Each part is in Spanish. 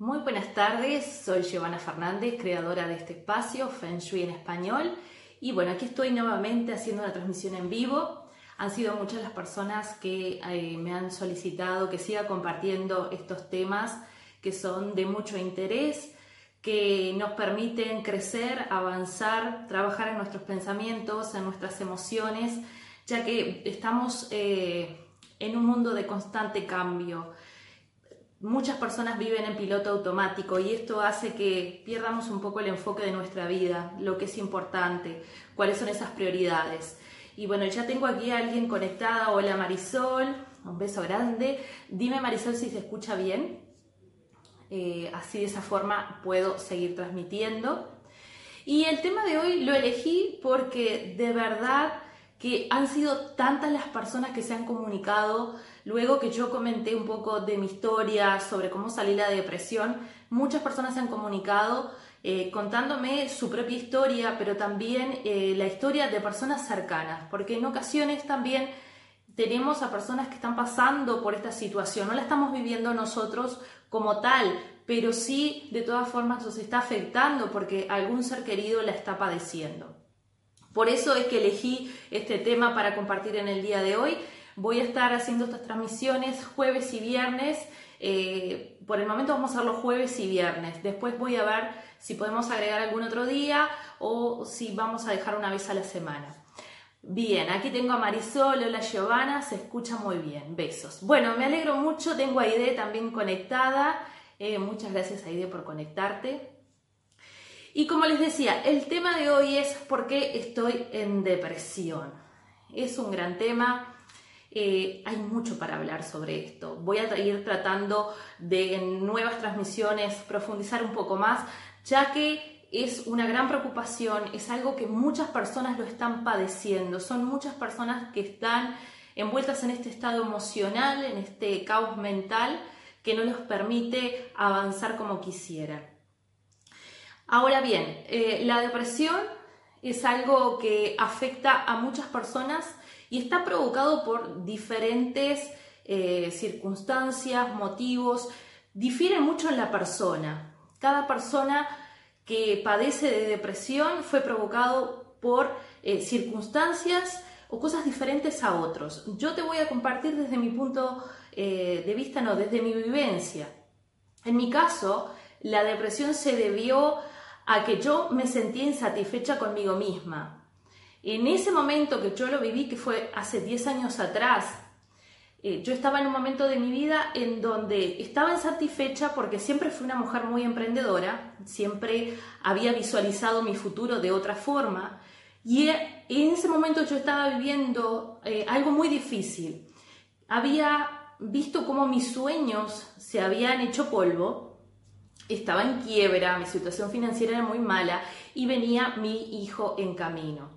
Muy buenas tardes, soy Giovanna Fernández, creadora de este espacio Feng Shui en español. Y bueno, aquí estoy nuevamente haciendo una transmisión en vivo. Han sido muchas las personas que eh, me han solicitado que siga compartiendo estos temas que son de mucho interés, que nos permiten crecer, avanzar, trabajar en nuestros pensamientos, en nuestras emociones, ya que estamos eh, en un mundo de constante cambio muchas personas viven en piloto automático y esto hace que pierdamos un poco el enfoque de nuestra vida, lo que es importante, cuáles son esas prioridades. Y bueno, ya tengo aquí a alguien conectada. Hola Marisol, un beso grande. Dime Marisol si se escucha bien. Eh, así de esa forma puedo seguir transmitiendo. Y el tema de hoy lo elegí porque de verdad que han sido tantas las personas que se han comunicado luego que yo comenté un poco de mi historia sobre cómo salí la depresión, muchas personas se han comunicado eh, contándome su propia historia, pero también eh, la historia de personas cercanas, porque en ocasiones también tenemos a personas que están pasando por esta situación, no la estamos viviendo nosotros como tal, pero sí de todas formas nos está afectando porque algún ser querido la está padeciendo. Por eso es que elegí este tema para compartir en el día de hoy. Voy a estar haciendo estas transmisiones jueves y viernes. Eh, por el momento vamos a hacerlo jueves y viernes. Después voy a ver si podemos agregar algún otro día o si vamos a dejar una vez a la semana. Bien, aquí tengo a Marisol, hola Giovanna, se escucha muy bien, besos. Bueno, me alegro mucho, tengo a Aide también conectada. Eh, muchas gracias Aide por conectarte. Y como les decía, el tema de hoy es por qué estoy en depresión. Es un gran tema. Eh, hay mucho para hablar sobre esto. Voy a ir tratando de en nuevas transmisiones profundizar un poco más, ya que es una gran preocupación, es algo que muchas personas lo están padeciendo, son muchas personas que están envueltas en este estado emocional, en este caos mental que no les permite avanzar como quisieran. Ahora bien, eh, la depresión es algo que afecta a muchas personas y está provocado por diferentes eh, circunstancias, motivos, difiere mucho en la persona. Cada persona que padece de depresión fue provocado por eh, circunstancias o cosas diferentes a otros. Yo te voy a compartir desde mi punto de vista, no, desde mi vivencia. En mi caso, la depresión se debió a que yo me sentí insatisfecha conmigo misma. En ese momento que yo lo viví, que fue hace 10 años atrás, eh, yo estaba en un momento de mi vida en donde estaba insatisfecha porque siempre fui una mujer muy emprendedora, siempre había visualizado mi futuro de otra forma y eh, en ese momento yo estaba viviendo eh, algo muy difícil. Había visto cómo mis sueños se habían hecho polvo estaba en quiebra, mi situación financiera era muy mala y venía mi hijo en camino.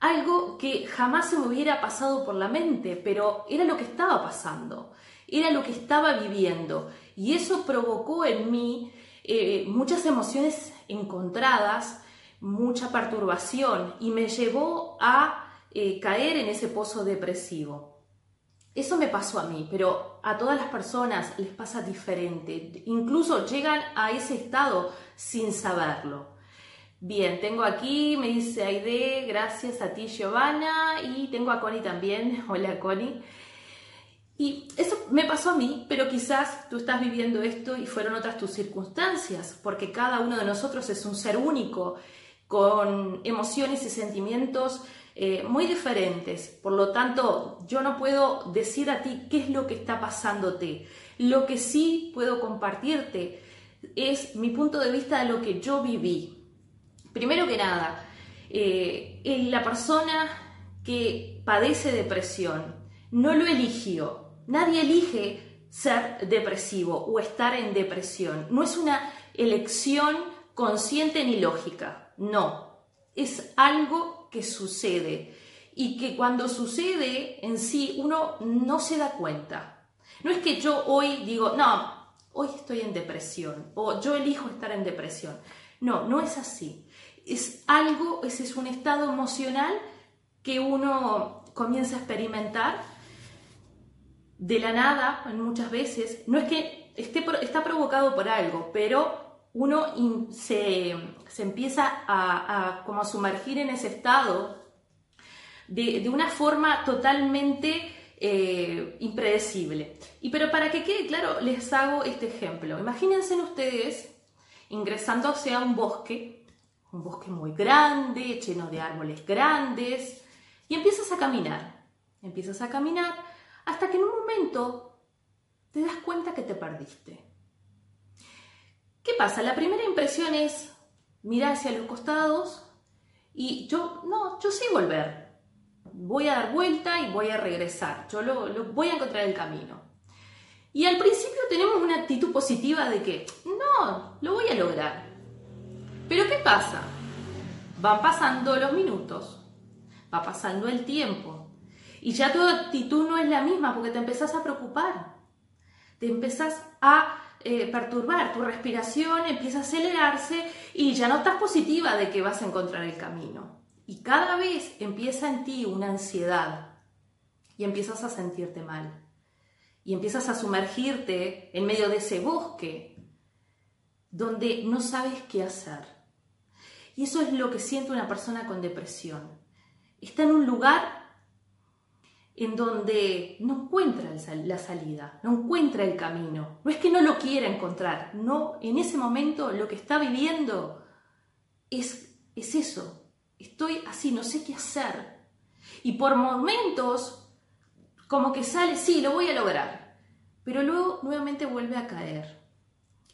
Algo que jamás se me hubiera pasado por la mente, pero era lo que estaba pasando, era lo que estaba viviendo y eso provocó en mí eh, muchas emociones encontradas, mucha perturbación y me llevó a eh, caer en ese pozo depresivo. Eso me pasó a mí, pero a todas las personas les pasa diferente. Incluso llegan a ese estado sin saberlo. Bien, tengo aquí, me dice Aide, gracias a ti Giovanna, y tengo a Connie también. Hola Connie. Y eso me pasó a mí, pero quizás tú estás viviendo esto y fueron otras tus circunstancias, porque cada uno de nosotros es un ser único, con emociones y sentimientos eh, muy diferentes. Por lo tanto, yo no puedo decir a ti qué es lo que está pasándote. Lo que sí puedo compartirte es mi punto de vista de lo que yo viví. Primero que nada, eh, la persona que padece depresión no lo eligió. Nadie elige ser depresivo o estar en depresión. No es una elección consciente ni lógica. No. Es algo que sucede y que cuando sucede en sí uno no se da cuenta. No es que yo hoy digo, no, hoy estoy en depresión o yo elijo estar en depresión. No, no es así. Es algo, ese es un estado emocional que uno comienza a experimentar de la nada, muchas veces, no es que esté, está provocado por algo, pero uno se, empieza a, como a sumergir en ese estado de, una forma totalmente eh, impredecible. Y pero para que quede claro, les hago este ejemplo. Imagínense ustedes ingresando hacia un bosque, un bosque muy grande, lleno de árboles grandes, y empiezas a caminar, empiezas a caminar hasta que en un momento te das cuenta que te perdiste. ¿Qué pasa? La primera impresión es mirar hacia los costados y yo, no, yo sí volver. Voy a dar vuelta y voy a regresar. Yo lo, voy a encontrar el camino. Y al principio tenemos una actitud positiva de que, no, lo voy a lograr. Pero ¿qué pasa? Van pasando los minutos, va pasando el tiempo y ya tu actitud no es la misma porque te empezás a preocupar, te empezás a eh, perturbar, tu respiración empieza a acelerarse y ya no estás positiva de que vas a encontrar el camino. Y cada vez empieza en ti una ansiedad y empiezas a sentirte mal. Y empiezas a sumergirte en medio de ese bosque donde no sabes qué hacer. Y eso es lo que siente una persona con depresión. Está en un lugar en donde no encuentra la salida, no encuentra el camino. No es que no lo quiera encontrar, no, en ese momento lo que está viviendo es, es eso. Estoy así, no sé qué hacer. Y por momentos, como que sale, sí, lo voy a lograr. Pero luego nuevamente vuelve a caer.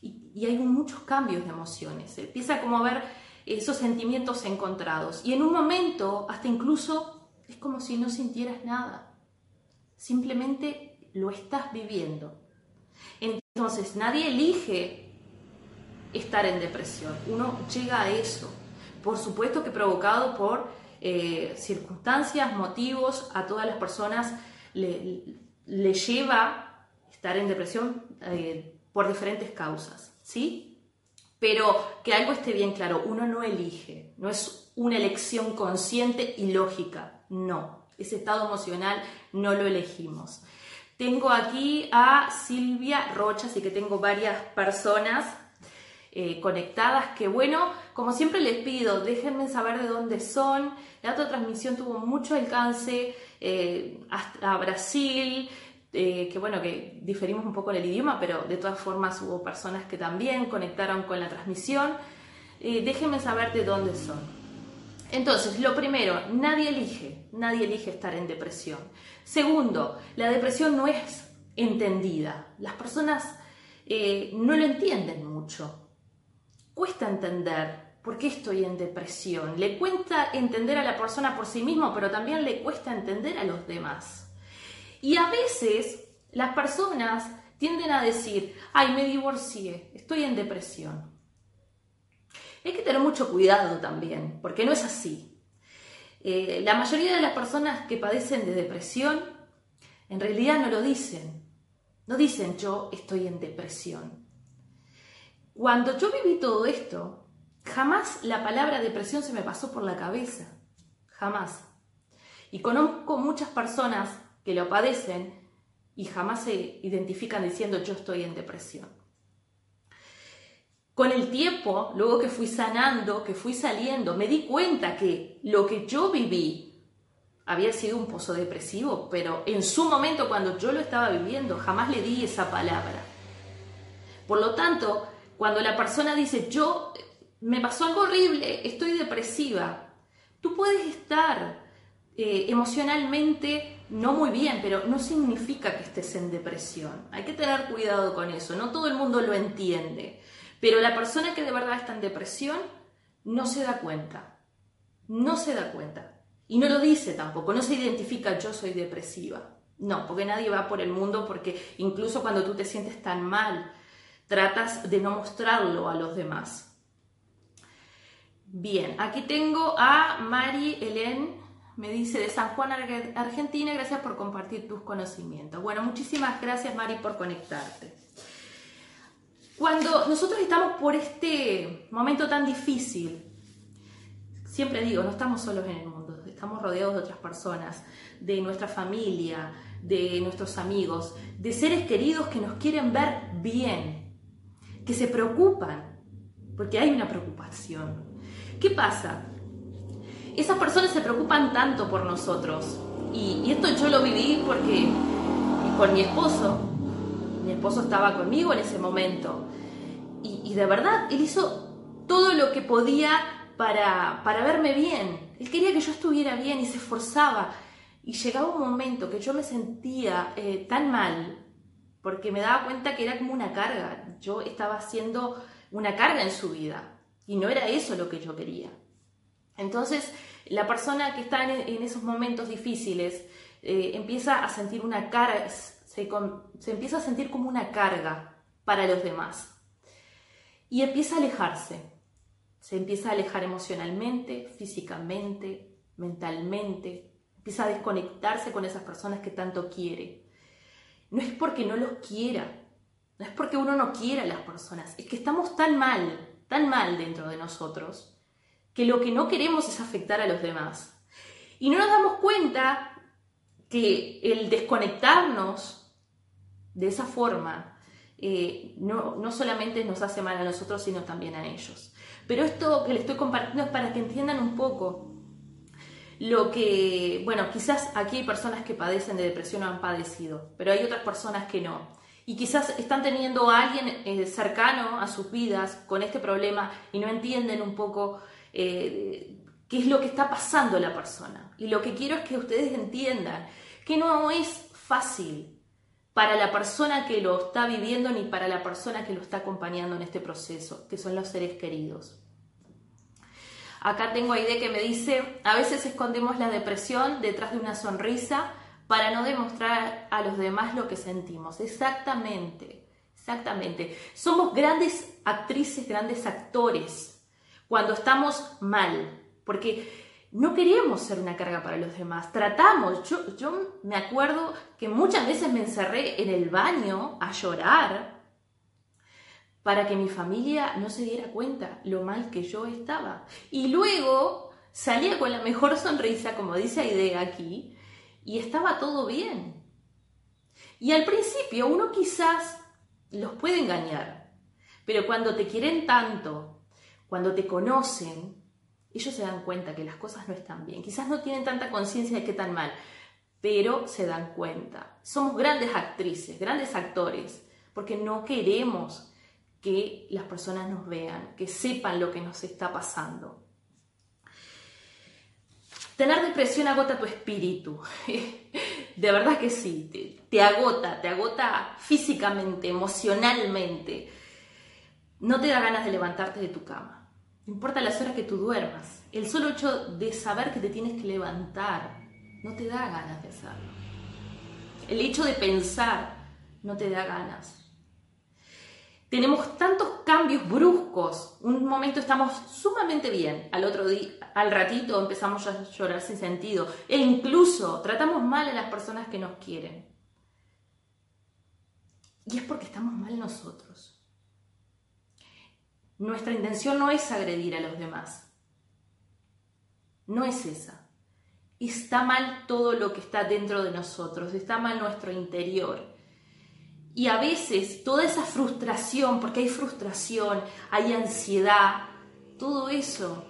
Y, hay muchos cambios de emociones. Empieza como a ver esos sentimientos encontrados. Y en un momento, hasta incluso, es como si no sintieras nada simplemente lo estás viviendo. Entonces, nadie elige estar en depresión, uno llega a eso. Por supuesto que provocado por eh, circunstancias, motivos, a todas las personas le, lleva estar en depresión eh, por diferentes causas, ¿sí? Pero que algo esté bien claro, uno no elige, no es una elección consciente y lógica, no. Ese estado emocional no lo elegimos. Tengo aquí a Silvia Rocha, así que tengo varias personas eh, conectadas que bueno, como siempre les pido, déjenme saber de dónde son. La otra transmisión tuvo mucho alcance eh, hasta Brasil, eh, que bueno, que diferimos un poco en el idioma, pero de todas formas hubo personas que también conectaron con la transmisión. déjenme saber de dónde son. Entonces, lo primero, nadie elige, nadie elige estar en depresión. Segundo, la depresión no es entendida. Las personas eh, no lo entienden mucho. Cuesta entender por qué estoy en depresión. Le cuesta entender a la persona por sí mismo, pero también le cuesta entender a los demás. Y a veces las personas tienden a decir, ay, me divorcié, estoy en depresión. Hay que tener mucho cuidado también, porque no es así. Eh, la mayoría de las personas que padecen de depresión en realidad no lo dicen. No dicen yo estoy en depresión. Cuando yo viví todo esto, jamás la palabra depresión se me pasó por la cabeza. Jamás. Y conozco muchas personas que lo padecen y jamás se identifican diciendo yo estoy en depresión. Con el tiempo, luego que fui sanando, que fui saliendo, me di cuenta que lo que yo viví había sido un pozo depresivo, pero en su momento cuando yo lo estaba viviendo jamás le di esa palabra. Por lo tanto, cuando la persona dice, yo me pasó algo horrible, estoy depresiva, tú puedes estar eh, emocionalmente no muy bien, pero no significa que estés en depresión. Hay que tener cuidado con eso, no todo el mundo lo entiende. Pero la persona que de verdad está en depresión no se da cuenta, no se da cuenta. Y no lo dice tampoco, no se identifica yo soy depresiva. No, porque nadie va por el mundo porque incluso cuando tú te sientes tan mal, tratas de no mostrarlo a los demás. Bien, aquí tengo a Mari Helen, me dice de San Juan, Argentina, gracias por compartir tus conocimientos. Bueno, muchísimas gracias Mari por conectarte. Cuando nosotros estamos por este momento tan difícil, siempre digo, no estamos solos en el mundo, estamos rodeados de otras personas, de nuestra familia, de nuestros amigos, de seres queridos que nos quieren ver bien, que se preocupan, porque hay una preocupación. ¿Qué pasa? Esas personas se preocupan tanto por nosotros, y, esto yo lo viví porque con mi esposo, mi esposo estaba conmigo en ese momento, y, de verdad, él hizo todo lo que podía para, para verme bien. Él quería que yo estuviera bien y se esforzaba. Y llegaba un momento que yo me sentía eh, tan mal, porque me daba cuenta que era como una carga. Yo estaba haciendo una carga en su vida y no era eso lo que yo quería. Entonces, la persona que está en, esos momentos difíciles eh, empieza a sentir una carga, se, empieza a sentir como una carga para los demás y empieza a alejarse. Se empieza a alejar emocionalmente, físicamente, mentalmente, empieza a desconectarse con esas personas que tanto quiere. No es porque no los quiera, no es porque uno no quiera a las personas, es que estamos tan mal, tan mal dentro de nosotros, que lo que no queremos es afectar a los demás. Y no nos damos cuenta que el desconectarnos de esa forma eh, no, no solamente nos hace mal a nosotros, sino también a ellos. Pero esto que les estoy compartiendo es para que entiendan un poco lo que, bueno, quizás aquí hay personas que padecen de depresión o han padecido, pero hay otras personas que no. Y quizás están teniendo a alguien eh, cercano a sus vidas con este problema y no entienden un poco eh, qué es lo que está pasando a la persona. Y lo que quiero es que ustedes entiendan que no es fácil para la persona que lo está viviendo ni para la persona que lo está acompañando en este proceso, que son los seres queridos. Acá tengo a Aide que me dice, a veces escondemos la depresión detrás de una sonrisa para no demostrar a los demás lo que sentimos. Exactamente, exactamente. Somos grandes actrices, grandes actores cuando estamos mal, porque no queríamos ser una carga para los demás. Tratamos, yo, yo me acuerdo que muchas veces me encerré en el baño a llorar para que mi familia no se diera cuenta lo mal que yo estaba. Y luego salía con la mejor sonrisa, como dice Aide aquí, y estaba todo bien. Y al principio uno quizás los puede engañar, pero cuando te quieren tanto, cuando te conocen, ellos se dan cuenta que las cosas no están bien. Quizás no tienen tanta conciencia de qué tan mal, pero se dan cuenta. Somos grandes actrices, grandes actores, porque no queremos que las personas nos vean, que sepan lo que nos está pasando. Tener depresión agota tu espíritu. De verdad que sí, te, agota, te agota físicamente, emocionalmente. No te da ganas de levantarte de tu cama. No importa las horas que tú duermas. El solo hecho de saber que te tienes que levantar no te da ganas de hacerlo. El hecho de pensar no te da ganas tenemos tantos cambios bruscos. Un momento estamos sumamente bien, al otro día, al ratito empezamos a llorar sin sentido e incluso tratamos mal a las personas que nos quieren. Y es porque estamos mal nosotros. Nuestra intención no es agredir a los demás. No es esa. Está mal todo lo que está dentro de nosotros, está mal nuestro interior. Y a veces toda esa frustración, porque hay frustración, hay ansiedad, todo eso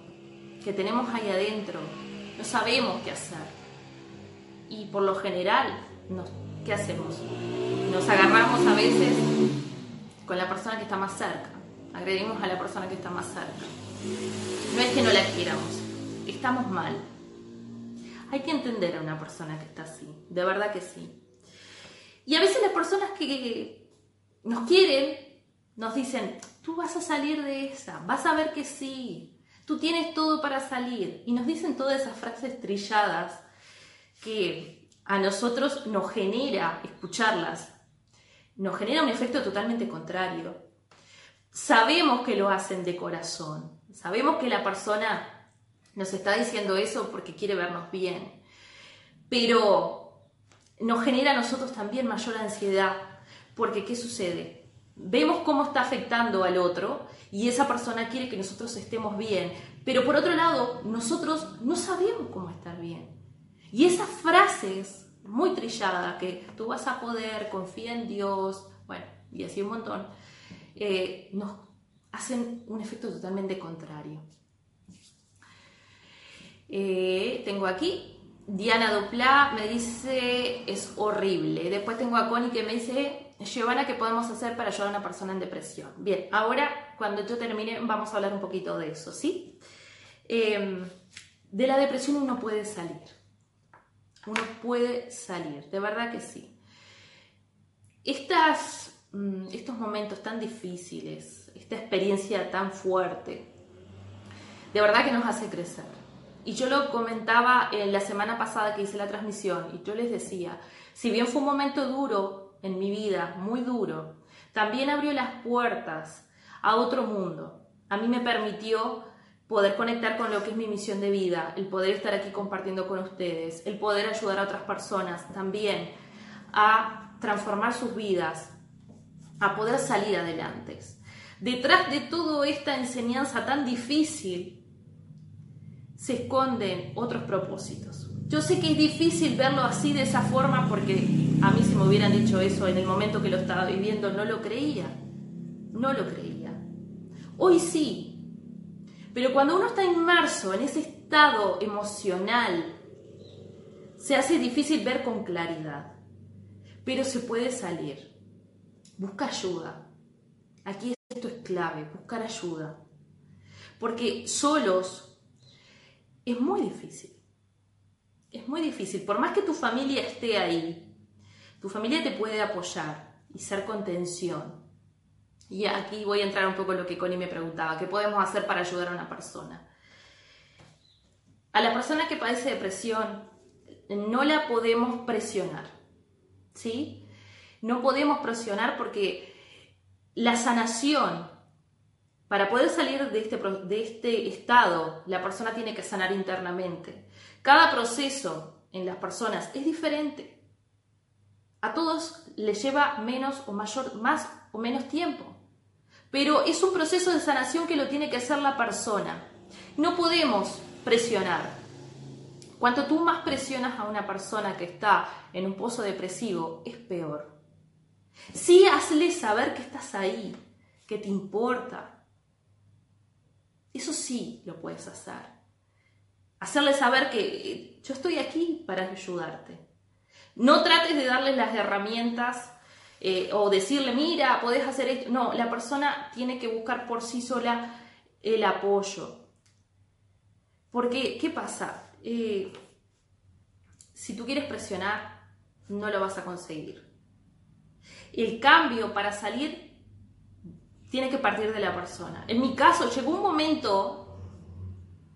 que tenemos ahí adentro, no sabemos qué hacer. Y por lo general, ¿qué hacemos? Nos agarramos a veces con la persona que está más cerca, agredimos a la persona que está más cerca. No es que no la quieramos, estamos mal. Hay que entender a una persona que está así, de verdad que sí. Y a veces las personas que nos quieren nos dicen, tú vas a salir de esa, vas a ver que sí, tú tienes todo para salir. Y nos dicen todas esas frases trilladas que a nosotros nos genera escucharlas, nos genera un efecto totalmente contrario. Sabemos que lo hacen de corazón, sabemos que la persona nos está diciendo eso porque quiere vernos bien, pero nos genera a nosotros también mayor ansiedad, porque ¿qué sucede? Vemos cómo está afectando al otro y esa persona quiere que nosotros estemos bien, pero por otro lado, nosotros no sabemos cómo estar bien. Y esas frases muy trillada, que tú vas a poder, confía en Dios, bueno, y así un montón, eh, nos hacen un efecto totalmente contrario. Eh, tengo aquí Diana Duplá me dice es horrible. Después tengo a Connie que me dice, Giovanna, ¿qué podemos hacer para ayudar a una persona en depresión? Bien, ahora cuando yo termine vamos a hablar un poquito de eso, ¿sí? Em, de la depresión uno puede salir. Uno puede salir, de verdad que sí. Estas, estos momentos tan difíciles, esta experiencia tan fuerte, de verdad que nos hace crecer y yo lo comentaba en la semana pasada que hice la transmisión y yo les decía, si bien fue un momento duro en mi vida, muy duro, también abrió las puertas a otro mundo. A mí me permitió poder conectar con lo que es mi misión de vida, el poder estar aquí compartiendo con ustedes, el poder ayudar a otras personas también a transformar sus vidas, a poder salir adelante. Detrás de toda esta enseñanza tan difícil se esconden otros propósitos. Yo sé que es difícil verlo así de esa forma porque a mí si me hubieran dicho eso en el momento que lo estaba viviendo no lo creía. No lo creía. Hoy sí. Pero cuando uno está inmerso en ese estado emocional, se hace difícil ver con claridad. Pero se puede salir. Busca ayuda. Aquí esto es clave, buscar ayuda. Porque solos es muy difícil. Es muy difícil. Por más que tu familia esté ahí, tu familia te puede apoyar y ser contención. Y aquí voy a entrar un poco en lo que Connie me preguntaba, ¿qué podemos hacer para ayudar a una persona? A la persona que padece depresión no la podemos presionar, ¿sí? No podemos presionar porque la sanación para poder salir de este, de este estado, la persona tiene que sanar internamente. Cada proceso en las personas es diferente. A todos les lleva menos o mayor, más o menos tiempo. Pero es un proceso de sanación que lo tiene que hacer la persona. No podemos presionar. Cuanto tú más presionas a una persona que está en un pozo depresivo, es peor. Sí, hazle saber que estás ahí, que te importa, eso sí lo puedes hacer. Hacerle saber que eh, yo estoy aquí para ayudarte. No trates de darle las herramientas eh, o decirle, mira, podés hacer esto. No, la persona tiene que buscar por sí sola el apoyo. Porque, ¿qué pasa? Eh, si tú quieres presionar, no lo vas a conseguir. El cambio para salir tiene que partir de la persona. En mi caso, llegó un momento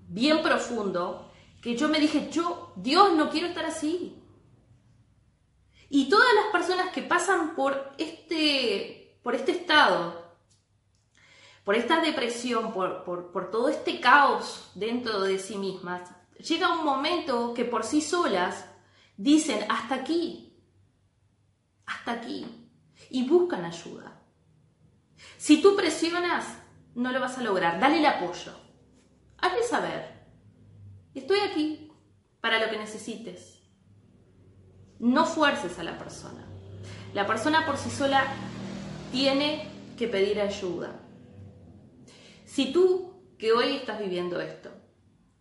bien profundo que yo me dije, yo, Dios, no quiero estar así. Y todas las personas que pasan por este, por este estado, por esta depresión, por, por todo este caos dentro de sí mismas, llega un momento que por sí solas dicen, hasta aquí, hasta aquí, y buscan ayuda. Si tú presionas, no lo vas a lograr. Dale el apoyo. Hazle saber. Estoy aquí para lo que necesites. No fuerces a la persona. La persona por sí sola tiene que pedir ayuda. Si tú que hoy estás viviendo esto,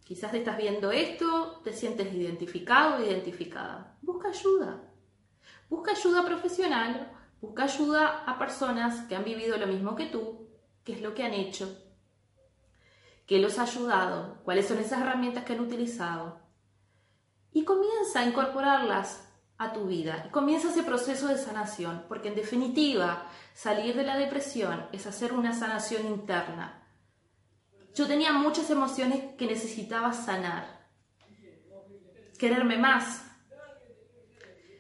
quizás estás viendo esto, te sientes identificado o identificada, busca ayuda. Busca ayuda profesional Busca ayuda a personas que han vivido lo mismo que tú, qué es lo que han hecho, qué los ha ayudado, cuáles son esas herramientas que han utilizado. Y comienza a incorporarlas a tu vida y comienza ese proceso de sanación, porque en definitiva salir de la depresión es hacer una sanación interna. Yo tenía muchas emociones que necesitaba sanar, quererme más,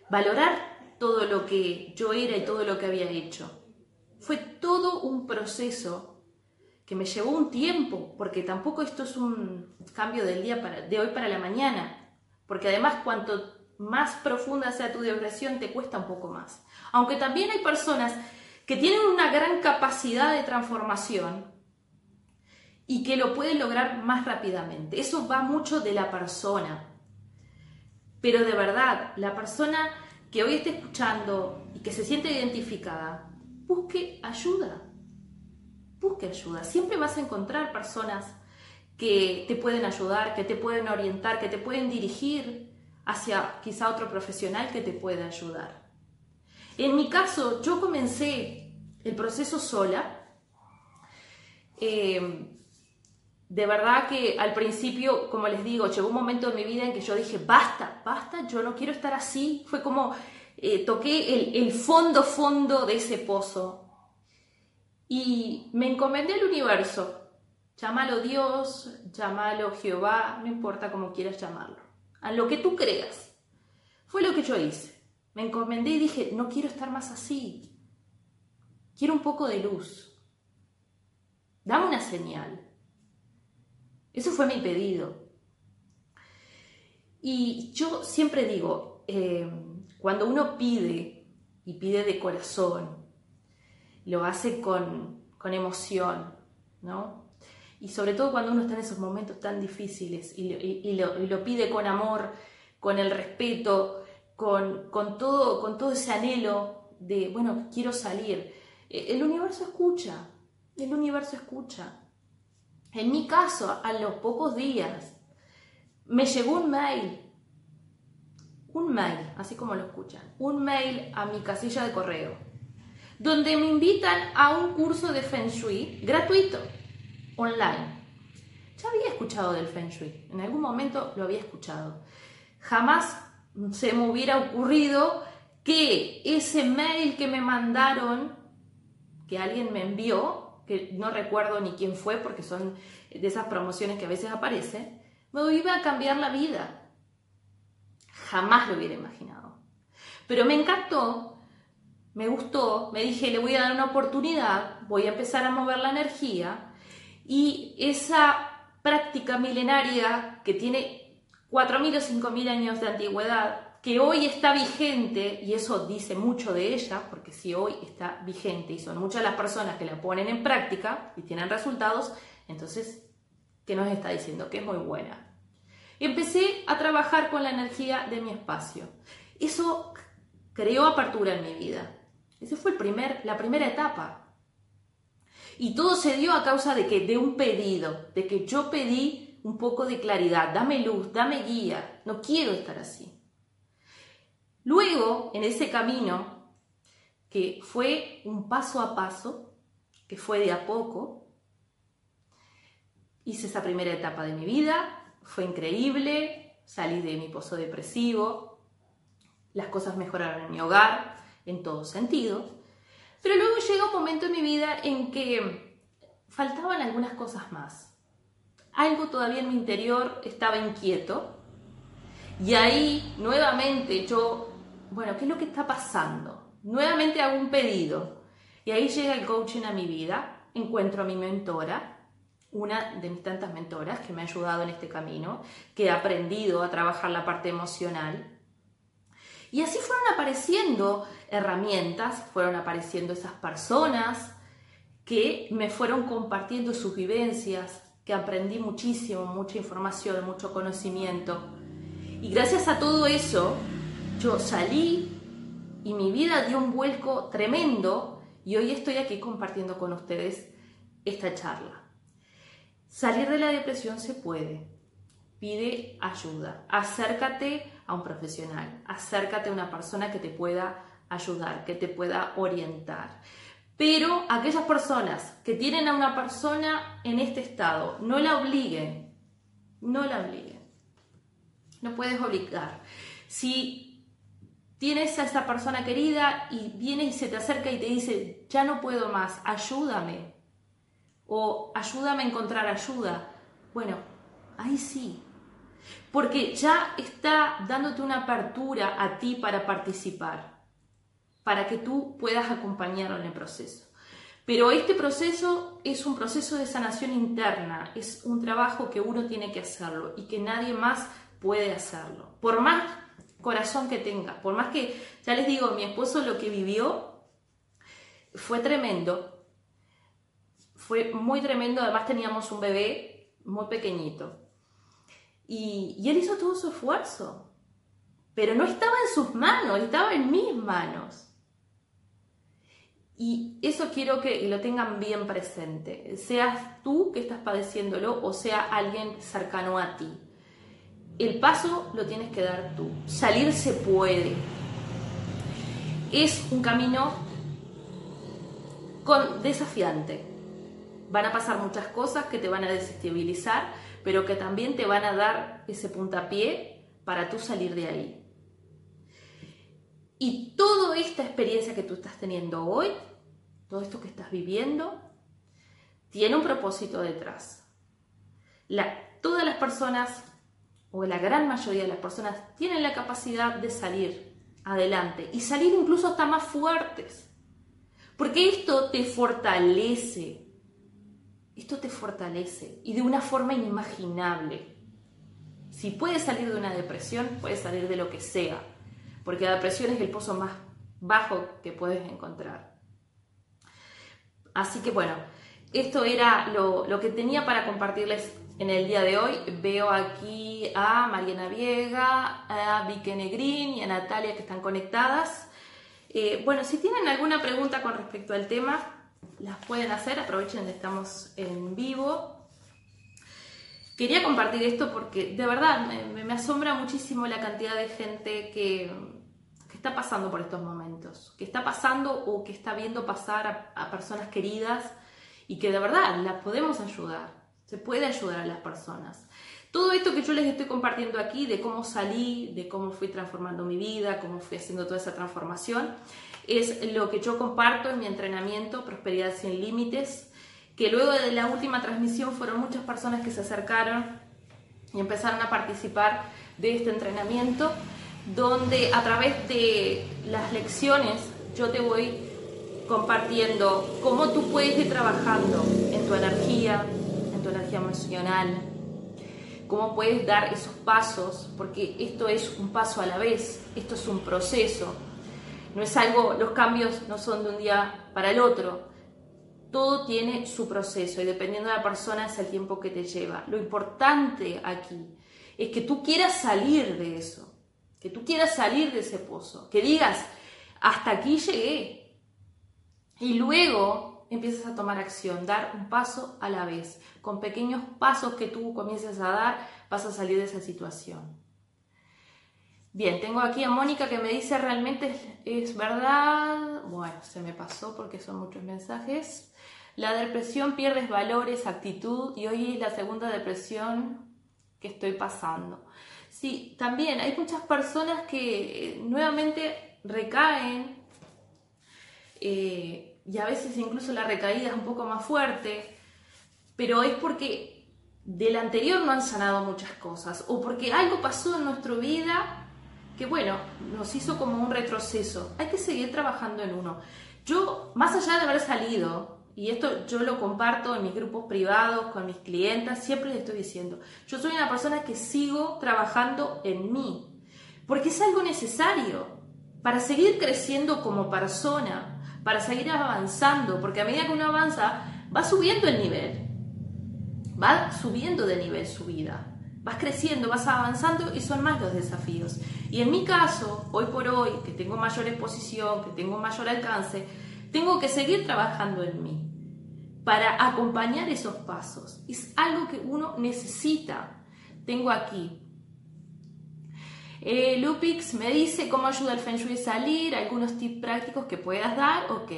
valorar todo lo que yo era y todo lo que había hecho. Fue todo un proceso que me llevó un tiempo, porque tampoco esto es un cambio del día para, de hoy para la mañana, porque además cuanto más profunda sea tu depresión te cuesta un poco más. Aunque también hay personas que tienen una gran capacidad de transformación y que lo pueden lograr más rápidamente. Eso va mucho de la persona. Pero de verdad, la persona que hoy esté escuchando y que se siente identificada, busque ayuda. Busque ayuda. Siempre vas a encontrar personas que te pueden ayudar, que te pueden orientar, que te pueden dirigir hacia quizá otro profesional que te pueda ayudar. En mi caso, yo comencé el proceso sola. Eh, de verdad que al principio, como les digo, llegó un momento en mi vida en que yo dije, basta, basta, yo no quiero estar así. Fue como eh, toqué el, fondo, fondo de ese pozo. Y me encomendé al universo. Llámalo Dios, llámalo Jehová, no importa cómo quieras llamarlo. A lo que tú creas. Fue lo que yo hice. Me encomendé y dije, no quiero estar más así. Quiero un poco de luz. Dame una señal. Eso fue mi pedido. Y yo siempre digo, eh, cuando uno pide y pide de corazón, lo hace con, emoción, ¿no? Y sobre todo cuando uno está en esos momentos tan difíciles y, lo, pide con amor, con el respeto, con, todo, con todo ese anhelo de, bueno, quiero salir. E, el universo escucha, el universo escucha. En mi caso, a los pocos días, me llegó un mail, un mail, así como lo escuchan, un mail a mi casilla de correo, donde me invitan a un curso de Feng Shui gratuito, online. Ya había escuchado del Feng Shui, en algún momento lo había escuchado. Jamás se me hubiera ocurrido que ese mail que me mandaron, que alguien me envió, que no recuerdo ni quién fue porque son de esas promociones que a veces aparecen, me iba a cambiar la vida. Jamás lo hubiera imaginado. Pero me encantó, me gustó, me dije, le voy a dar una oportunidad, voy a empezar a mover la energía y esa práctica milenaria que tiene 4.000 o 5.000 años de antigüedad, que hoy está vigente, y eso dice mucho de ella, porque si hoy está vigente y son muchas las personas que la ponen en práctica y tienen resultados, entonces, ¿qué nos está diciendo? Que es muy buena. Empecé a trabajar con la energía de mi espacio. Eso creó apertura en mi vida. Esa fue el primer, la primera etapa. Y todo se dio a causa de que de un pedido, de que yo pedí un poco de claridad, dame luz, dame guía, no quiero estar así. Luego, en ese camino, que fue un paso a paso, que fue de a poco, hice esa primera etapa de mi vida, fue increíble, salí de mi pozo depresivo, las cosas mejoraron en mi hogar, en todo sentido, pero luego llegó un momento en mi vida en que faltaban algunas cosas más. Algo todavía en mi interior estaba inquieto y ahí nuevamente yo bueno, ¿qué es lo que está pasando? Nuevamente hago un pedido y ahí llega el coaching a mi vida, encuentro a mi mentora, una de mis tantas mentoras que me ha ayudado en este camino, que he aprendido a trabajar la parte emocional. Y así fueron apareciendo herramientas, fueron apareciendo esas personas que me fueron compartiendo sus vivencias, que aprendí muchísimo, mucha información, mucho conocimiento. Y gracias a todo eso, yo salí y mi vida dio un vuelco tremendo y hoy estoy aquí compartiendo con ustedes esta charla. Salir de la depresión se puede. Pide ayuda. Acércate a un profesional. Acércate a una persona que te pueda ayudar, que te pueda orientar. Pero aquellas personas que tienen a una persona en este estado, no la obliguen. No la obliguen. No puedes obligar. Si tienes a esa persona querida y viene y se te acerca y te dice, ya no puedo más, ayúdame. O ayúdame a encontrar ayuda. Bueno, ahí sí. Porque ya está dándote una apertura a ti para participar, para que tú puedas acompañarlo en el proceso. Pero este proceso es un proceso de sanación interna, es un trabajo que uno tiene que hacerlo y que nadie más puede hacerlo. Por más corazón que tenga. Por más que, ya les digo, mi esposo lo que vivió fue tremendo. Fue muy tremendo. Además teníamos un bebé muy pequeñito. Y, él hizo todo su esfuerzo. pero no estaba en sus manos, estaba en mis manos. Y eso quiero que lo tengan bien presente, seas tú que estás padeciéndolo o sea alguien cercano a ti. El paso lo tienes que dar tú, salir se puede. Es un camino con desafiante. Van a pasar muchas cosas que te van a desestabilizar, pero que también te van a dar ese puntapié para tú salir de ahí. Y toda esta experiencia que tú estás teniendo hoy todo esto que estás viviendo, tiene un propósito detrás. todas las personas, o la gran mayoría de las personas, tienen la capacidad de salir adelante y salir incluso hasta más fuertes. Porque esto te fortalece. Esto te fortalece y de una forma inimaginable. Si puedes salir de una depresión, puedes salir de lo que sea. Porque la depresión es el pozo más bajo que puedes encontrar. Así que bueno, esto era lo, que tenía para compartirles en el día de hoy. Veo aquí a Mariana Viega, a Vicky Negrín y a Natalia que están conectadas. Eh, bueno, si tienen alguna pregunta con respecto al tema, las pueden hacer, aprovechen que estamos en vivo. Quería compartir esto porque de verdad me asombra muchísimo la cantidad de gente que, está pasando por estos momentos, que está pasando o que está viendo pasar a, personas queridas y que de verdad las podemos ayudar, se puede ayudar a las personas. Todo esto que yo les estoy compartiendo aquí, de cómo salí, de cómo fui transformando mi vida, cómo fui haciendo toda esa transformación, es lo que yo comparto en mi entrenamiento Prosperidad sin Límites, que luego de la última transmisión fueron muchas personas que se acercaron y empezaron a participar de este entrenamiento donde a través de las lecciones yo te voy compartiendo cómo tú puedes ir trabajando en tu energía, emocional, cómo puedes dar esos pasos, porque esto es un paso a la vez, esto es un proceso, no es algo, los cambios no son de un día para el otro, todo tiene su proceso y dependiendo de la persona es el tiempo que te lleva. Lo importante aquí es que tú quieras salir de eso que tú quieras salir de ese pozo, que digas, hasta aquí llegué. Y luego empiezas a tomar acción, dar un paso a la vez. Con pequeños pasos que tú comiences a dar, vas a salir de esa situación. Bien, tengo aquí a Mónica que me dice, ¿realmente es verdad? Bueno, se me pasó porque son muchos mensajes. La depresión pierdes valores, actitud y hoy es la segunda depresión que estoy pasando. Sí, también hay muchas personas que eh, nuevamente recaen eh, y a veces incluso la recaída es un poco más fuerte, pero es porque del anterior no han sanado muchas cosas o porque algo pasó en nuestra vida que bueno, nos hizo como un retroceso. Hay que seguir trabajando en uno. Yo, más allá de haber salido y esto yo lo comparto en mis grupos privados, con mis clientas, siempre les estoy diciendo, yo soy una persona que sigo trabajando en mí, porque es algo necesario para seguir creciendo como persona, para seguir avanzando, porque a medida que uno avanza, va subiendo el nivel, va subiendo de nivel su vida, vas creciendo, vas avanzando y son más los desafíos. Y en mi caso, hoy por hoy, que tengo mayor exposición, que tengo mayor alcance, tengo que seguir trabajando en mí para acompañar esos pasos. Es algo que uno necesita. Tengo aquí. Eh, Lupix me dice cómo ayuda el Feng Shui a salir, algunos tips prácticos que puedas dar. Ok.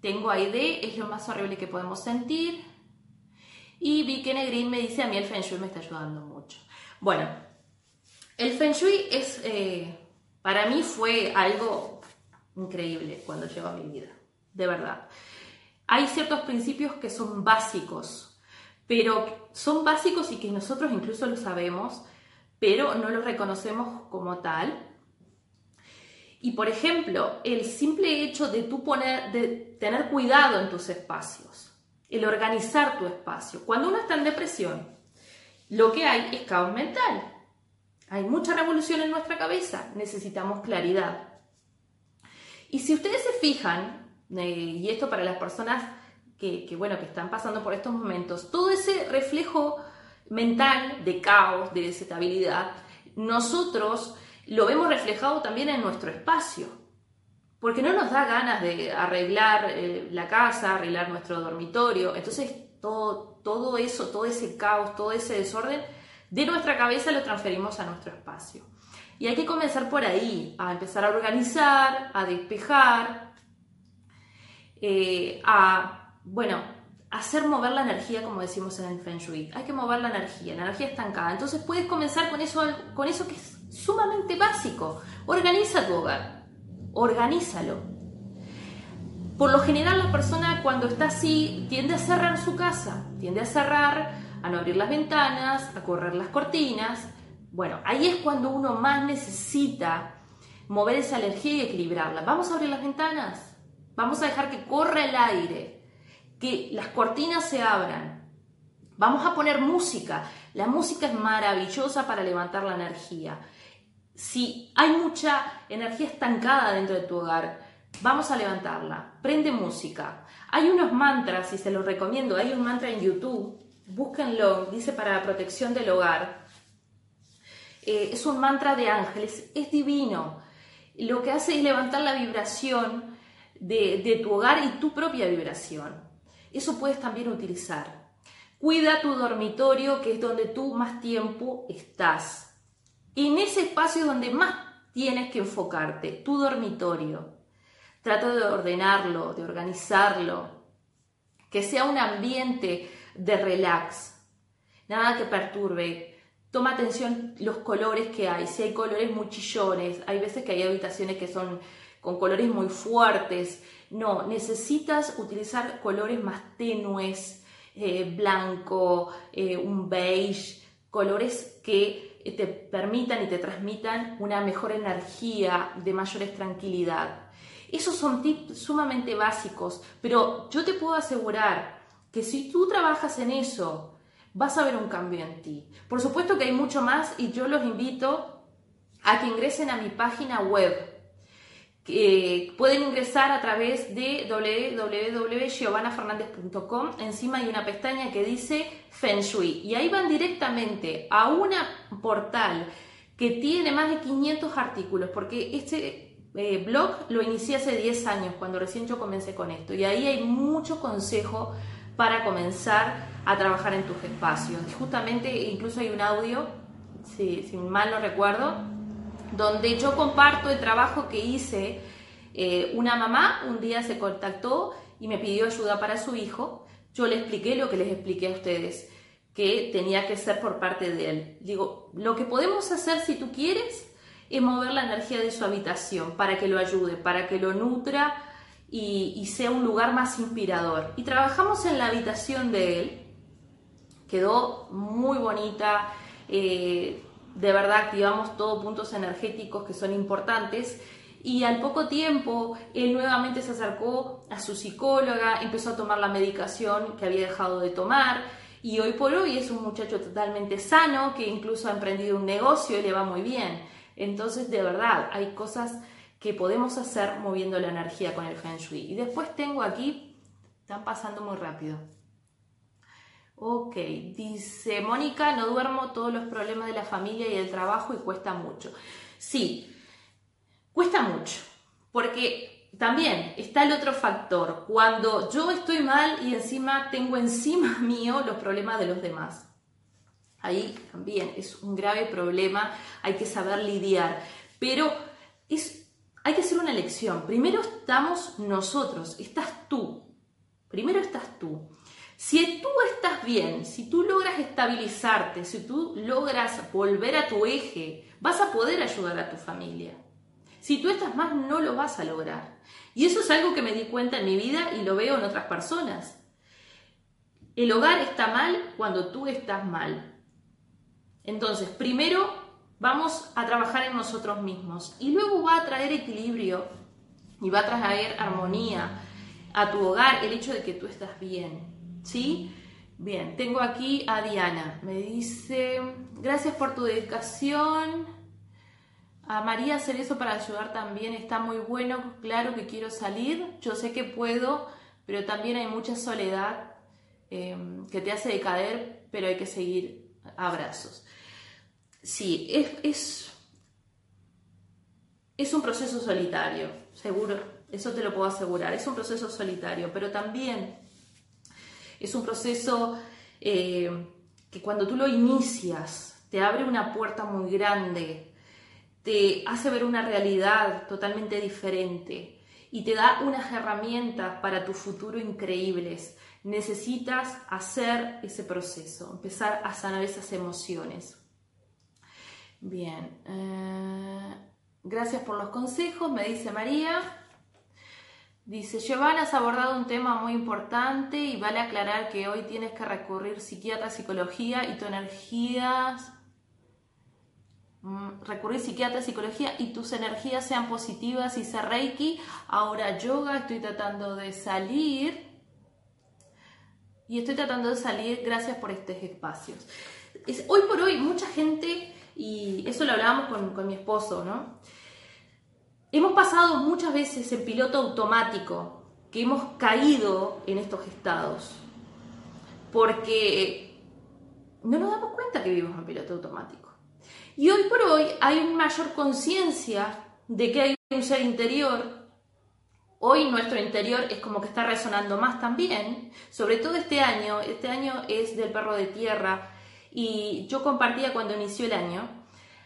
Tengo a ID, es lo más horrible que podemos sentir. Y Vicky Green me dice, a mí el Feng Shui me está ayudando mucho. Bueno, el Feng Shui es, eh, para mí fue algo increíble cuando llegó a mi vida, de verdad. Hay ciertos principios que son básicos, pero son básicos y que nosotros incluso lo sabemos, pero no los reconocemos como tal. Y por ejemplo, el simple hecho de tú poner, de tener cuidado en tus espacios, el organizar tu espacio. Cuando uno está en depresión, lo que hay es caos mental. Hay mucha revolución en nuestra cabeza, necesitamos claridad. Y si ustedes se fijan, eh, y esto para las personas que, bueno, que están pasando por estos momentos, todo ese reflejo mental de caos, de desestabilidad, nosotros lo vemos reflejado también en nuestro espacio, porque no nos da ganas de arreglar eh, la casa, arreglar nuestro dormitorio, entonces todo, todo eso, todo ese caos, todo ese desorden, de nuestra cabeza lo transferimos a nuestro espacio. Y hay que comenzar por ahí, a empezar a organizar, a despejar, eh, a, bueno, hacer mover la energía, como decimos en el Feng Shui. Hay que mover la energía, la energía estancada. Entonces puedes comenzar con eso, con eso que es sumamente básico. Organiza tu hogar, organízalo. Por lo general la persona cuando está así tiende a cerrar su casa, tiende a cerrar, a no abrir las ventanas, a correr las cortinas. Bueno, ahí es cuando uno más necesita mover esa energía y equilibrarla. Vamos a abrir las ventanas, vamos a dejar que corra el aire, que las cortinas se abran. Vamos a poner música. La música es maravillosa para levantar la energía. Si hay mucha energía estancada dentro de tu hogar, vamos a levantarla. Prende música. Hay unos mantras, y se los recomiendo, hay un mantra en YouTube, búsquenlo, dice para la protección del hogar. Eh, es un mantra de ángeles, es divino. Lo que hace es levantar la vibración de, de tu hogar y tu propia vibración. Eso puedes también utilizar. Cuida tu dormitorio, que es donde tú más tiempo estás en ese espacio donde más tienes que enfocarte, tu dormitorio. Trata de ordenarlo, de organizarlo, que sea un ambiente de relax, nada que perturbe. Toma atención los colores que hay, si hay colores muy chillones, hay veces que hay habitaciones que son con colores muy fuertes. No, necesitas utilizar colores más tenues, eh, blanco, eh, un beige, colores que te permitan y te transmitan una mejor energía, de mayores tranquilidad. Esos son tips sumamente básicos, pero yo te puedo asegurar que si tú trabajas en eso, vas a ver un cambio en ti. Por supuesto que hay mucho más y yo los invito a que ingresen a mi página web pueden ingresar a través de www.giovanafernandez.com. Encima hay una pestaña que dice Feng Shui y ahí van directamente a un portal que tiene más de 500 artículos, porque este eh, blog lo inicié hace 10 años, cuando recién yo comencé con esto, y ahí hay mucho consejo para comenzar a trabajar en tus espacios. Justamente incluso hay un audio, si, si mal no recuerdo, donde yo comparto el trabajo que hice. Eh, una mamá un día se contactó y me pidió ayuda para su hijo. Yo le expliqué lo que les expliqué a ustedes, que tenía que ser por parte de él. Digo, lo que podemos hacer si tú quieres es mover la energía de su habitación para que lo ayude, para que lo nutra y, sea un lugar más inspirador. Y trabajamos en la habitación de él. Quedó muy bonita. Eh, de verdad activamos todos puntos energéticos que son importantes y al poco tiempo él nuevamente se acercó a su psicóloga, empezó a tomar la medicación que había dejado de tomar y hoy por hoy es un muchacho totalmente sano que incluso ha emprendido un negocio y le va muy bien. Entonces, de verdad, hay cosas que podemos hacer moviendo la energía con el Feng Shui. Y después tengo aquí, están pasando muy rápido. Ok, dice Mónica, no duermo todos los problemas de la familia y el trabajo y cuesta mucho. Sí, cuesta mucho, porque también está el otro factor, cuando yo estoy mal y encima tengo encima mío los problemas de los demás. Ahí también es un grave problema, hay que saber lidiar, pero es, hay que hacer una elección. Primero estamos nosotros, estás tú, primero estás tú. Si tú estás bien, si tú logras estabilizarte, si tú logras volver a tu eje, vas a poder ayudar a tu familia. Si tú estás mal, no lo vas a lograr. Y eso es algo que me di cuenta en mi vida y lo veo en otras personas. El hogar está mal cuando tú estás mal. Entonces, primero vamos a trabajar en nosotros mismos y luego va a traer equilibrio y va a traer armonía a tu hogar el hecho de que tú estás bien. ¿Sí? Bien, tengo aquí a Diana. Me dice, gracias por tu dedicación. A María hacer eso para ayudar también está muy bueno. Claro que quiero salir, yo sé que puedo, pero también hay mucha soledad em, que te hace decaer, pero hay que seguir abrazos. Sí, es, es un proceso solitario, seguro, eso te lo puedo asegurar, es un proceso solitario, pero también es un proceso eh, que cuando tú lo inicias te abre una puerta muy grande, te hace ver una realidad totalmente diferente y te da unas herramientas para tu futuro increíbles. Necesitas hacer ese proceso, empezar a sanar esas emociones. Bien, eh, gracias por los consejos, me dice María. Dice, Giovanna has abordado un tema muy importante y vale aclarar que hoy tienes que recurrir psiquiatra, psicología y tu energía, mm, recurrir psiquiatra, psicología y tus energías sean positivas y ser reiki. Ahora yoga, estoy tratando de salir y estoy tratando de salir gracias por estos espacios. hoy por hoy mucha gente, y eso lo hablábamos con, con mi esposo, ¿no? Hemos pasado muchas veces en piloto automático, que hemos caído en estos estados, porque no nos damos cuenta que vivimos en piloto automático. Y hoy por hoy hay una mayor conciencia de que hay un ser interior. Hoy nuestro interior es como que está resonando más también, sobre todo este año. Este año es del perro de tierra y yo compartía cuando inició el año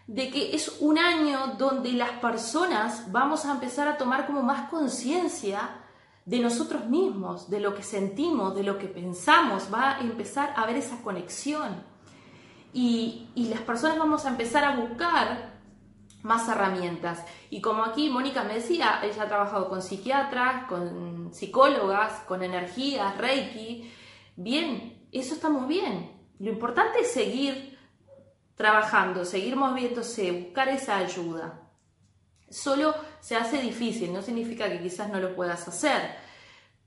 de que es un año donde las personas vamos a empezar a tomar como más conciencia de nosotros mismos, de lo que sentimos, de lo que pensamos, va a empezar a haber esa conexión. Y, y las personas vamos a empezar a buscar más herramientas. Y como aquí Mónica me decía, ella ha trabajado con psiquiatras, con psicólogas, con energías, reiki. Bien, eso está muy bien. Lo importante es seguir trabajando, seguir moviéndose, buscar esa ayuda. Solo se hace difícil, no significa que quizás no lo puedas hacer,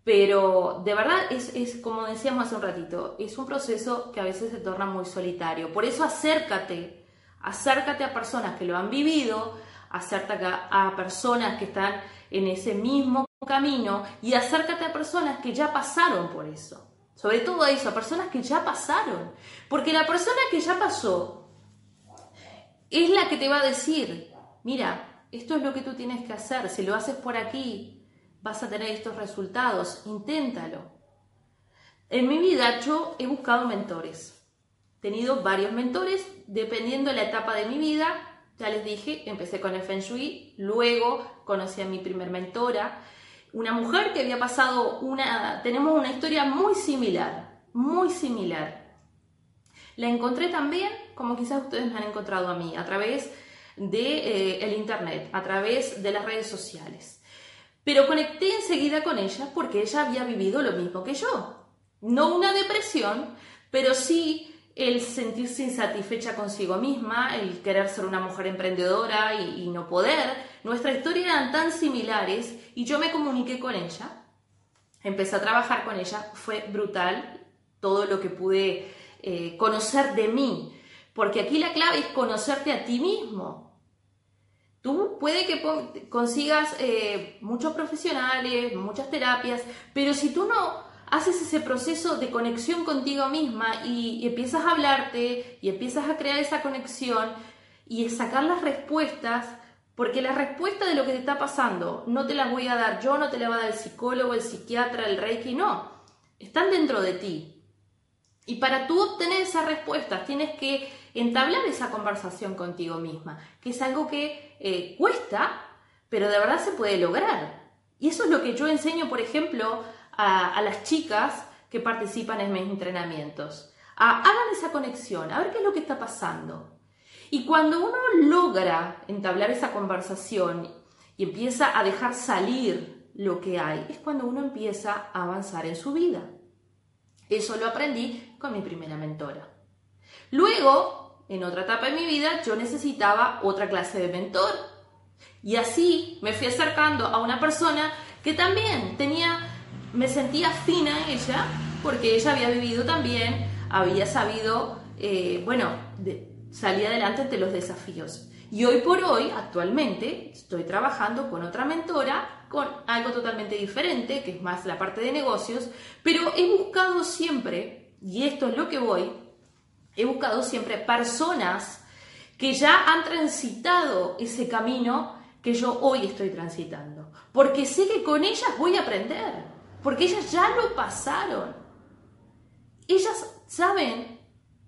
pero de verdad es, como decíamos hace un ratito, es un proceso que a veces se torna muy solitario. Por eso acércate, acércate a personas que lo han vivido, acércate a personas que están en ese mismo camino y acércate a personas que ya pasaron por eso. Sobre todo a eso, a personas que ya pasaron. Porque la persona que ya pasó es la que te va a decir, mira, esto es lo que tú tienes que hacer, si lo haces por aquí, vas a tener estos resultados, inténtalo. En mi vida yo he buscado mentores, he tenido varios mentores, dependiendo de la etapa de mi vida, ya les dije, empecé con el Feng Shui, luego conocí a mi primer mentora, una mujer que había pasado una, tenemos una historia muy similar, muy similar. La encontré también, como quizás ustedes me han encontrado a mí, a través del de, eh, internet, a través de las redes sociales. Pero conecté enseguida con ella porque ella había vivido lo mismo que yo. No una depresión, pero sí el sentirse insatisfecha consigo misma, el querer ser una mujer emprendedora y, y, no poder. Nuestra historia eran tan similares y yo me comuniqué con ella, empecé a trabajar con ella, fue brutal todo lo que pude eh, conocer de mí, porque aquí la clave es conocerte a ti mismo. Tú puede que consigas eh, muchos profesionales, muchas terapias, pero si tú no haces ese proceso de conexión contigo misma y, y empiezas a hablarte y empiezas a crear esa conexión y sacar las respuestas, porque la respuesta de lo que te está pasando no te las voy a dar yo, no te la va a dar el psicólogo, el psiquiatra, el reiki, no. Están dentro de ti. Y para tú obtener esas respuestas tienes que entablar esa conversación contigo misma, que es algo que eh, cuesta, pero de verdad se puede lograr. Y eso es lo que yo enseño, por ejemplo, a, las chicas que participan en mis entrenamientos. A, hagan esa conexión, a ver qué es lo que está pasando. Y cuando uno logra entablar esa conversación y empieza a dejar salir lo que hay, es cuando uno empieza a avanzar en su vida. Eso lo aprendí con mi primera mentora. Luego, en otra etapa de mi vida, yo necesitaba otra clase de mentor. Y así me fui acercando a una persona que también tenía, me sentía fina en ella, porque ella había vivido también, había sabido, eh, bueno, salir adelante ante los desafíos. Y hoy por hoy, actualmente, estoy trabajando con otra mentora con algo totalmente diferente, que es más la parte de negocios, pero he buscado siempre, y esto es lo que voy, he buscado siempre personas que ya han transitado ese camino que yo hoy estoy transitando. Porque sé que con ellas voy a aprender. Porque ellas ya lo pasaron. Ellas saben,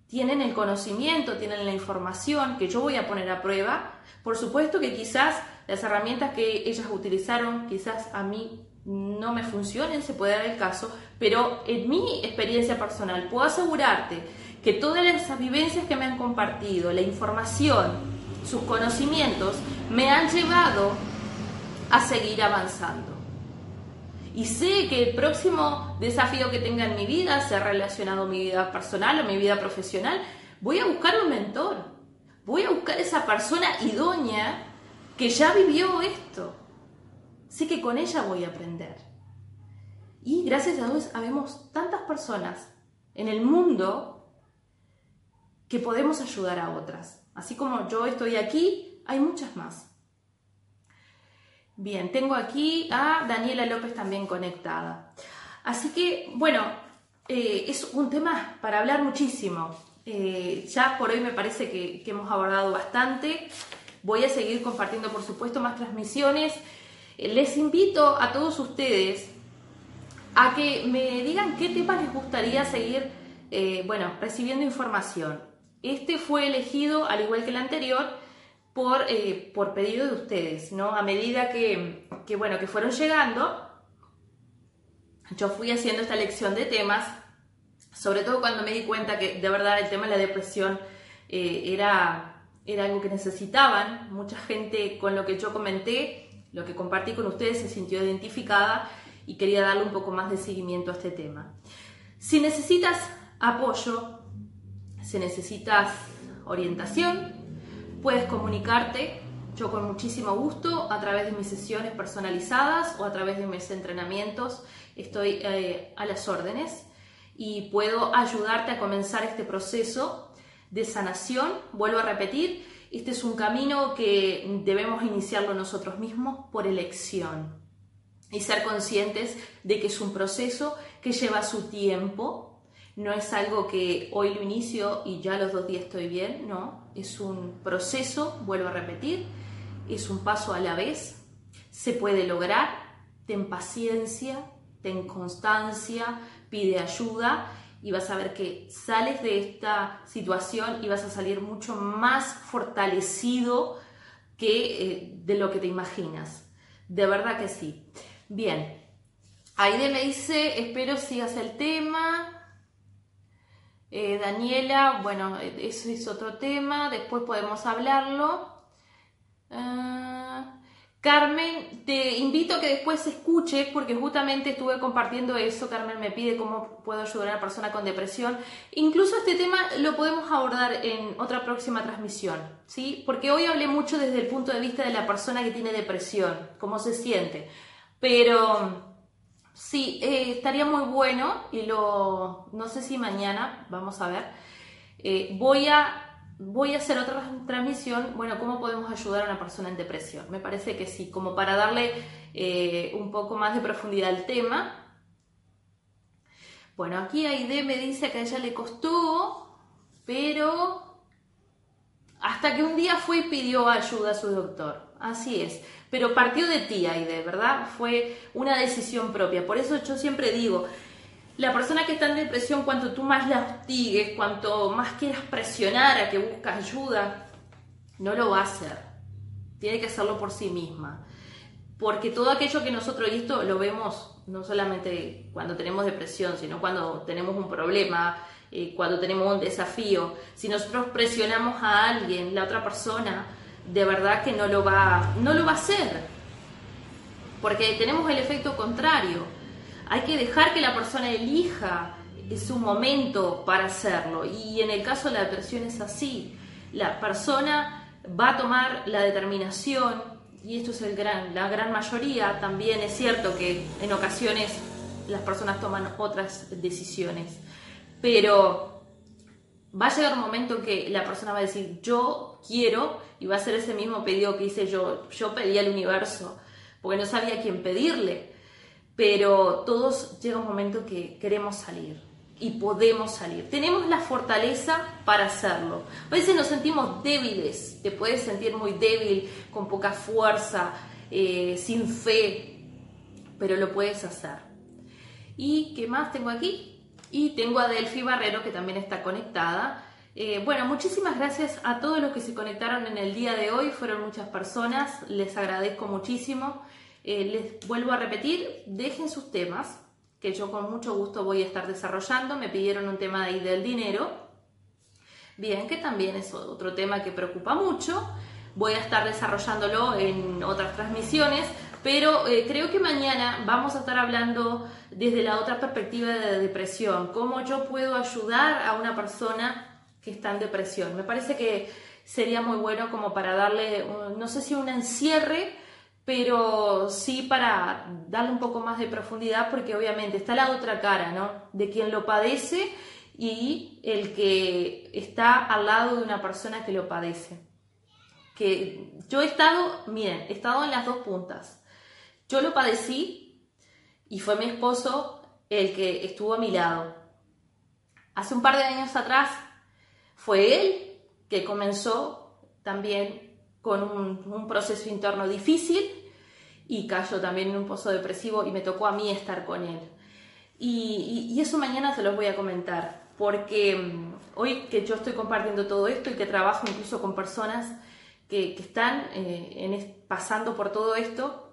tienen el conocimiento, tienen la información que yo voy a poner a prueba. Por supuesto que quizás las herramientas que ellas utilizaron, quizás a mí no me funcionen, se puede dar el caso, pero en mi experiencia personal puedo asegurarte que todas las vivencias que me han compartido, la información, sus conocimientos, me han llevado a seguir avanzando. Y sé que el próximo desafío que tenga en mi vida, sea relacionado a mi vida personal o mi vida profesional, voy a buscar un mentor. Voy a buscar esa persona idónea que ya vivió esto sé que con ella voy a aprender. Y gracias a Dios habemos tantas personas en el mundo que podemos ayudar a otras. Así como yo estoy aquí, hay muchas más. Bien, tengo aquí a Daniela López también conectada. Así que, bueno, eh, es un tema para hablar muchísimo. Eh, ya por hoy me parece que hemos abordado bastante. Voy a seguir compartiendo, por supuesto, más transmisiones les invito a todos ustedes a que me digan qué temas les gustaría seguir, eh, bueno, recibiendo información. Este fue elegido, al igual que el anterior, por, eh, por pedido de ustedes, ¿no? A medida que, bueno, que fueron llegando, yo fui haciendo esta lección de temas, sobre todo cuando me di cuenta que de verdad el tema de la depresión eh, era, era algo que necesitaban, mucha gente con lo que yo comenté lo que compartí con ustedes se sintió identificada y quería darle un poco más de seguimiento a este tema. Si necesitas apoyo, si necesitas orientación, puedes comunicarte yo con muchísimo gusto a través de mis sesiones personalizadas o a través de mis entrenamientos estoy eh, a las órdenes y puedo ayudarte a comenzar este proceso de sanación. Vuelvo a repetir, este es un camino que debemos iniciarlo nosotros mismos por elección y ser conscientes de que es un proceso que lleva su tiempo, no es algo que hoy lo inicio y ya los dos días estoy bien, no, es un proceso, vuelvo a repetir, es un paso a la vez, se puede lograr, ten paciencia, ten constancia, pide ayuda y vas a ver que sales de esta situación y vas a salir mucho más fortalecido que eh, de lo que te imaginas. De verdad que sí. Bien, Aide me dice, espero sigas el tema. Eh, Daniela, bueno, eso es otro tema, después podemos hablarlo. Ah, Carmen, te invito a que después escuches, porque justamente estuve compartiendo eso. Carmen me pide cómo puedo ayudar a una persona con depresión. Incluso este tema lo podemos abordar en otra próxima transmisión, ¿sí? Porque hoy hablé mucho desde el punto de vista de la persona que tiene depresión, cómo se siente. Pero sí, eh, estaría muy bueno y lo, no sé si mañana, vamos a ver. Eh, voy a voy a hacer otra transmisión, bueno, ¿cómo podemos ayudar a una persona en depresión? Me parece que sí, como para darle eh, un poco más de profundidad al tema. Bueno, aquí Aide me dice que a ella le costó, pero hasta que un día fue y pidió ayuda a su doctor. Así es. Pero partió de ti, Aide, ¿verdad? Fue una decisión propia. Por eso yo siempre digo, la persona que está en depresión, cuanto tú más la hostigues, cuanto más quieras presionar a que busque ayuda, no lo va a hacer. Tiene que hacerlo por sí misma. Porque todo aquello que nosotros, y esto lo vemos no solamente cuando tenemos depresión, sino cuando tenemos un problema, eh, cuando tenemos un desafío, si nosotros presionamos a alguien, la otra persona, de verdad que no lo va, no lo va a hacer. Porque tenemos el efecto contrario hay que dejar que la persona elija su momento para hacerlo. Y en el caso de la depresión es así. La persona va a tomar la determinación, y esto es el gran, la gran mayoría, también es cierto que en ocasiones las personas toman otras decisiones, pero va a llegar un momento en que la persona va a decir yo quiero y va a ser ese mismo pedido que hice yo, yo pedí al universo, porque no sabía a quién pedirle pero todos llega un momento que queremos salir. y podemos salir. Tenemos la fortaleza para hacerlo. A veces nos sentimos débiles, te puedes sentir muy débil, con poca fuerza, eh, sin fe, pero lo puedes hacer. ¿Y qué más tengo aquí? Y tengo a Delphi Barrero que también está conectada. Eh, bueno, muchísimas gracias a todos los que se conectaron en el día de hoy. Fueron muchas personas, les agradezco muchísimo. Eh, les vuelvo a repetir, dejen sus temas, que yo con mucho gusto voy a estar desarrollando. Me pidieron un tema ahí del dinero. Bien, que también es otro tema que preocupa mucho. Voy a estar desarrollándolo en otras transmisiones, pero eh, creo que mañana vamos a estar hablando desde la otra perspectiva de depresión, cómo yo puedo ayudar a una persona que está en depresión. Me parece que sería muy bueno como para darle, no sé si un encierre, pero sí para darle un poco más de profundidad, porque obviamente está la otra cara, ¿no? De quien lo padece y el que está al lado de una persona que lo padece. Que yo he estado, miren, he estado en las dos puntas. Yo lo padecí y fue mi esposo el que estuvo a mi lado. Hace un par de años atrás fue él que comenzó también con un, proceso interno difícil y cayó también en un pozo depresivo y me tocó a mí estar con él. Y, eso mañana se los voy a comentar, porque mm, hoy que yo estoy compartiendo todo esto y que trabajo incluso con personas que, están eh, pasando por todo esto,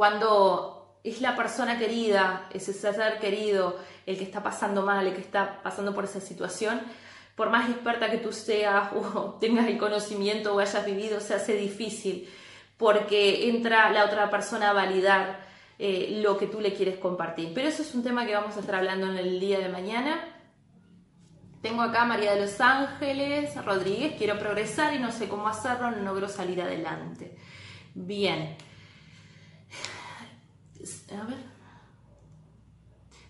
cuando es la persona querida, ese ser querido, el que está pasando mal, el que está pasando por esa situación, por más experta que tú seas o tengas el conocimiento o hayas vivido, se hace difícil porque entra la otra persona a validar eh, lo que tú le quieres compartir. Pero eso es un tema que vamos a estar hablando en el día de mañana. Tengo acá María de los Ángeles Rodríguez, quiero progresar y no sé cómo hacerlo, no logro salir adelante. Bien. A ver.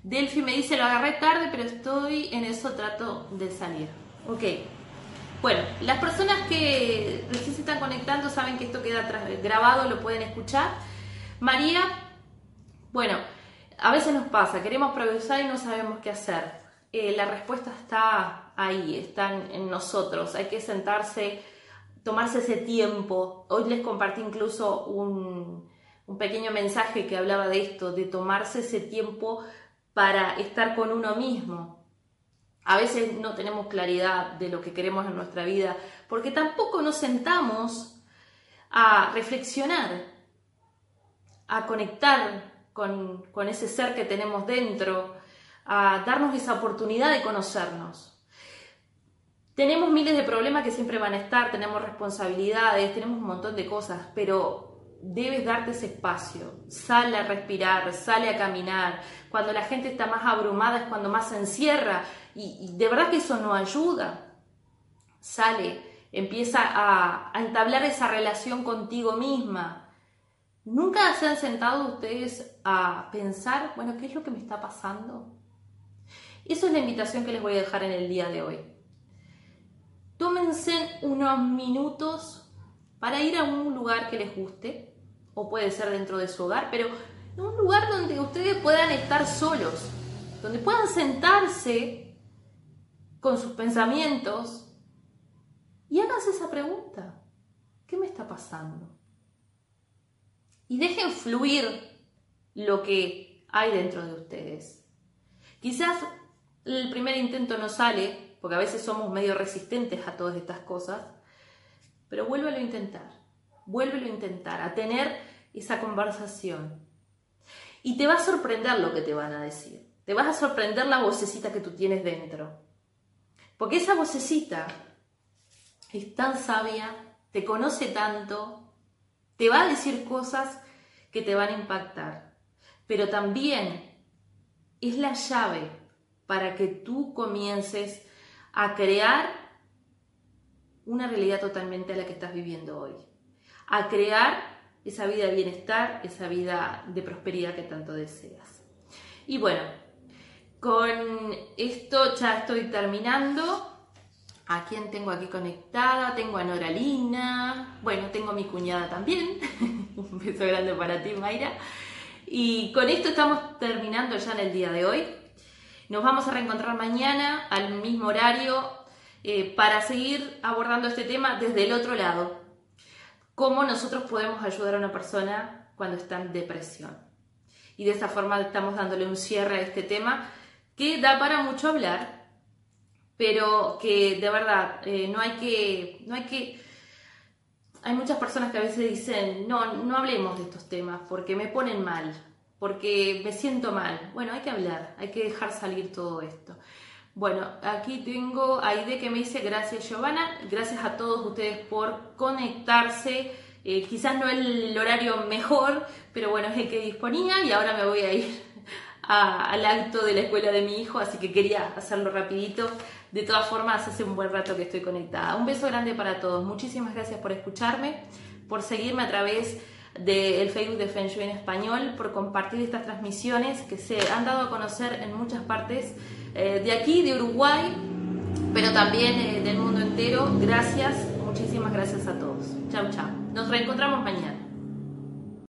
Delphi me dice, lo agarré tarde, pero estoy en eso, trato de salir. Ok. Bueno, las personas que recién se están conectando saben que esto queda grabado, lo pueden escuchar. María, bueno, a veces nos pasa, queremos progresar y no sabemos qué hacer. Eh, la respuesta está ahí, está en nosotros. Hay que sentarse, tomarse ese tiempo. Hoy les compartí incluso un, un pequeño mensaje que hablaba de esto, de tomarse ese tiempo para estar con uno mismo. A veces no tenemos claridad de lo que queremos en nuestra vida porque tampoco nos sentamos a reflexionar, a conectar con, ese ser que tenemos dentro, a darnos esa oportunidad de conocernos. Tenemos miles de problemas que siempre van a estar, tenemos responsabilidades, tenemos un montón de cosas, pero debes darte ese espacio, sale a respirar, sale a caminar. Cuando la gente está más abrumada es cuando más se encierra y, de verdad que eso no ayuda. Sale, empieza a, entablar esa relación contigo misma. ¿Nunca se han sentado ustedes a pensar, bueno, ¿qué es lo que me está pasando? Eso es la invitación que les voy a dejar en el día de hoy. Tómense unos minutos para ir a un lugar que les guste, o puede ser dentro de su hogar, pero en un lugar donde ustedes puedan estar solos, donde puedan sentarse con sus pensamientos y háganse esa pregunta, ¿qué me está pasando? Y dejen fluir lo que hay dentro de ustedes. Quizás el primer intento no sale, porque a veces somos medio resistentes a todas estas cosas, pero vuélvelo a intentar vuélvelo a intentar, a tener esa conversación. Y te va a sorprender lo que te van a decir. Te vas a sorprender la vocecita que tú tienes dentro. Porque esa vocecita es tan sabia, te conoce tanto, te va a decir cosas que te van a impactar. Pero también es la llave para que tú comiences a crear una realidad totalmente a la que estás viviendo hoy a crear esa vida de bienestar, esa vida de prosperidad que tanto deseas. Y bueno, con esto ya estoy terminando. ¿A quién tengo aquí conectada? Tengo a Noralina. Bueno, tengo a mi cuñada también. Un beso grande para ti, Mayra. Y con esto estamos terminando ya en el día de hoy. Nos vamos a reencontrar mañana al mismo horario eh, para seguir abordando este tema desde el otro lado. Cómo nosotros podemos ayudar a una persona cuando está en depresión. Y de esta forma estamos dándole un cierre a este tema que da para mucho hablar, pero que de verdad eh, no hay que, no hay que, hay muchas personas que a veces dicen, no, no hablemos de estos temas porque me ponen mal, porque me siento mal. Bueno, hay que hablar, hay que dejar salir todo esto. Bueno, aquí tengo a Aide que me dice gracias Giovanna, gracias a todos ustedes por conectarse. Eh, quizás no el horario mejor, pero bueno, es el que disponía y ahora me voy a ir al acto de la escuela de mi hijo, así que quería hacerlo rapidito. De todas formas, hace un buen rato que estoy conectada. Un beso grande para todos. Muchísimas gracias por escucharme, por seguirme a través del Facebook de Feng Shui en español, por compartir estas transmisiones que se han dado a conocer en muchas partes eh, de aquí, de Uruguay, pero también eh, del mundo entero. Gracias, muchísimas gracias a todos. Chao, chao. Nos reencontramos mañana.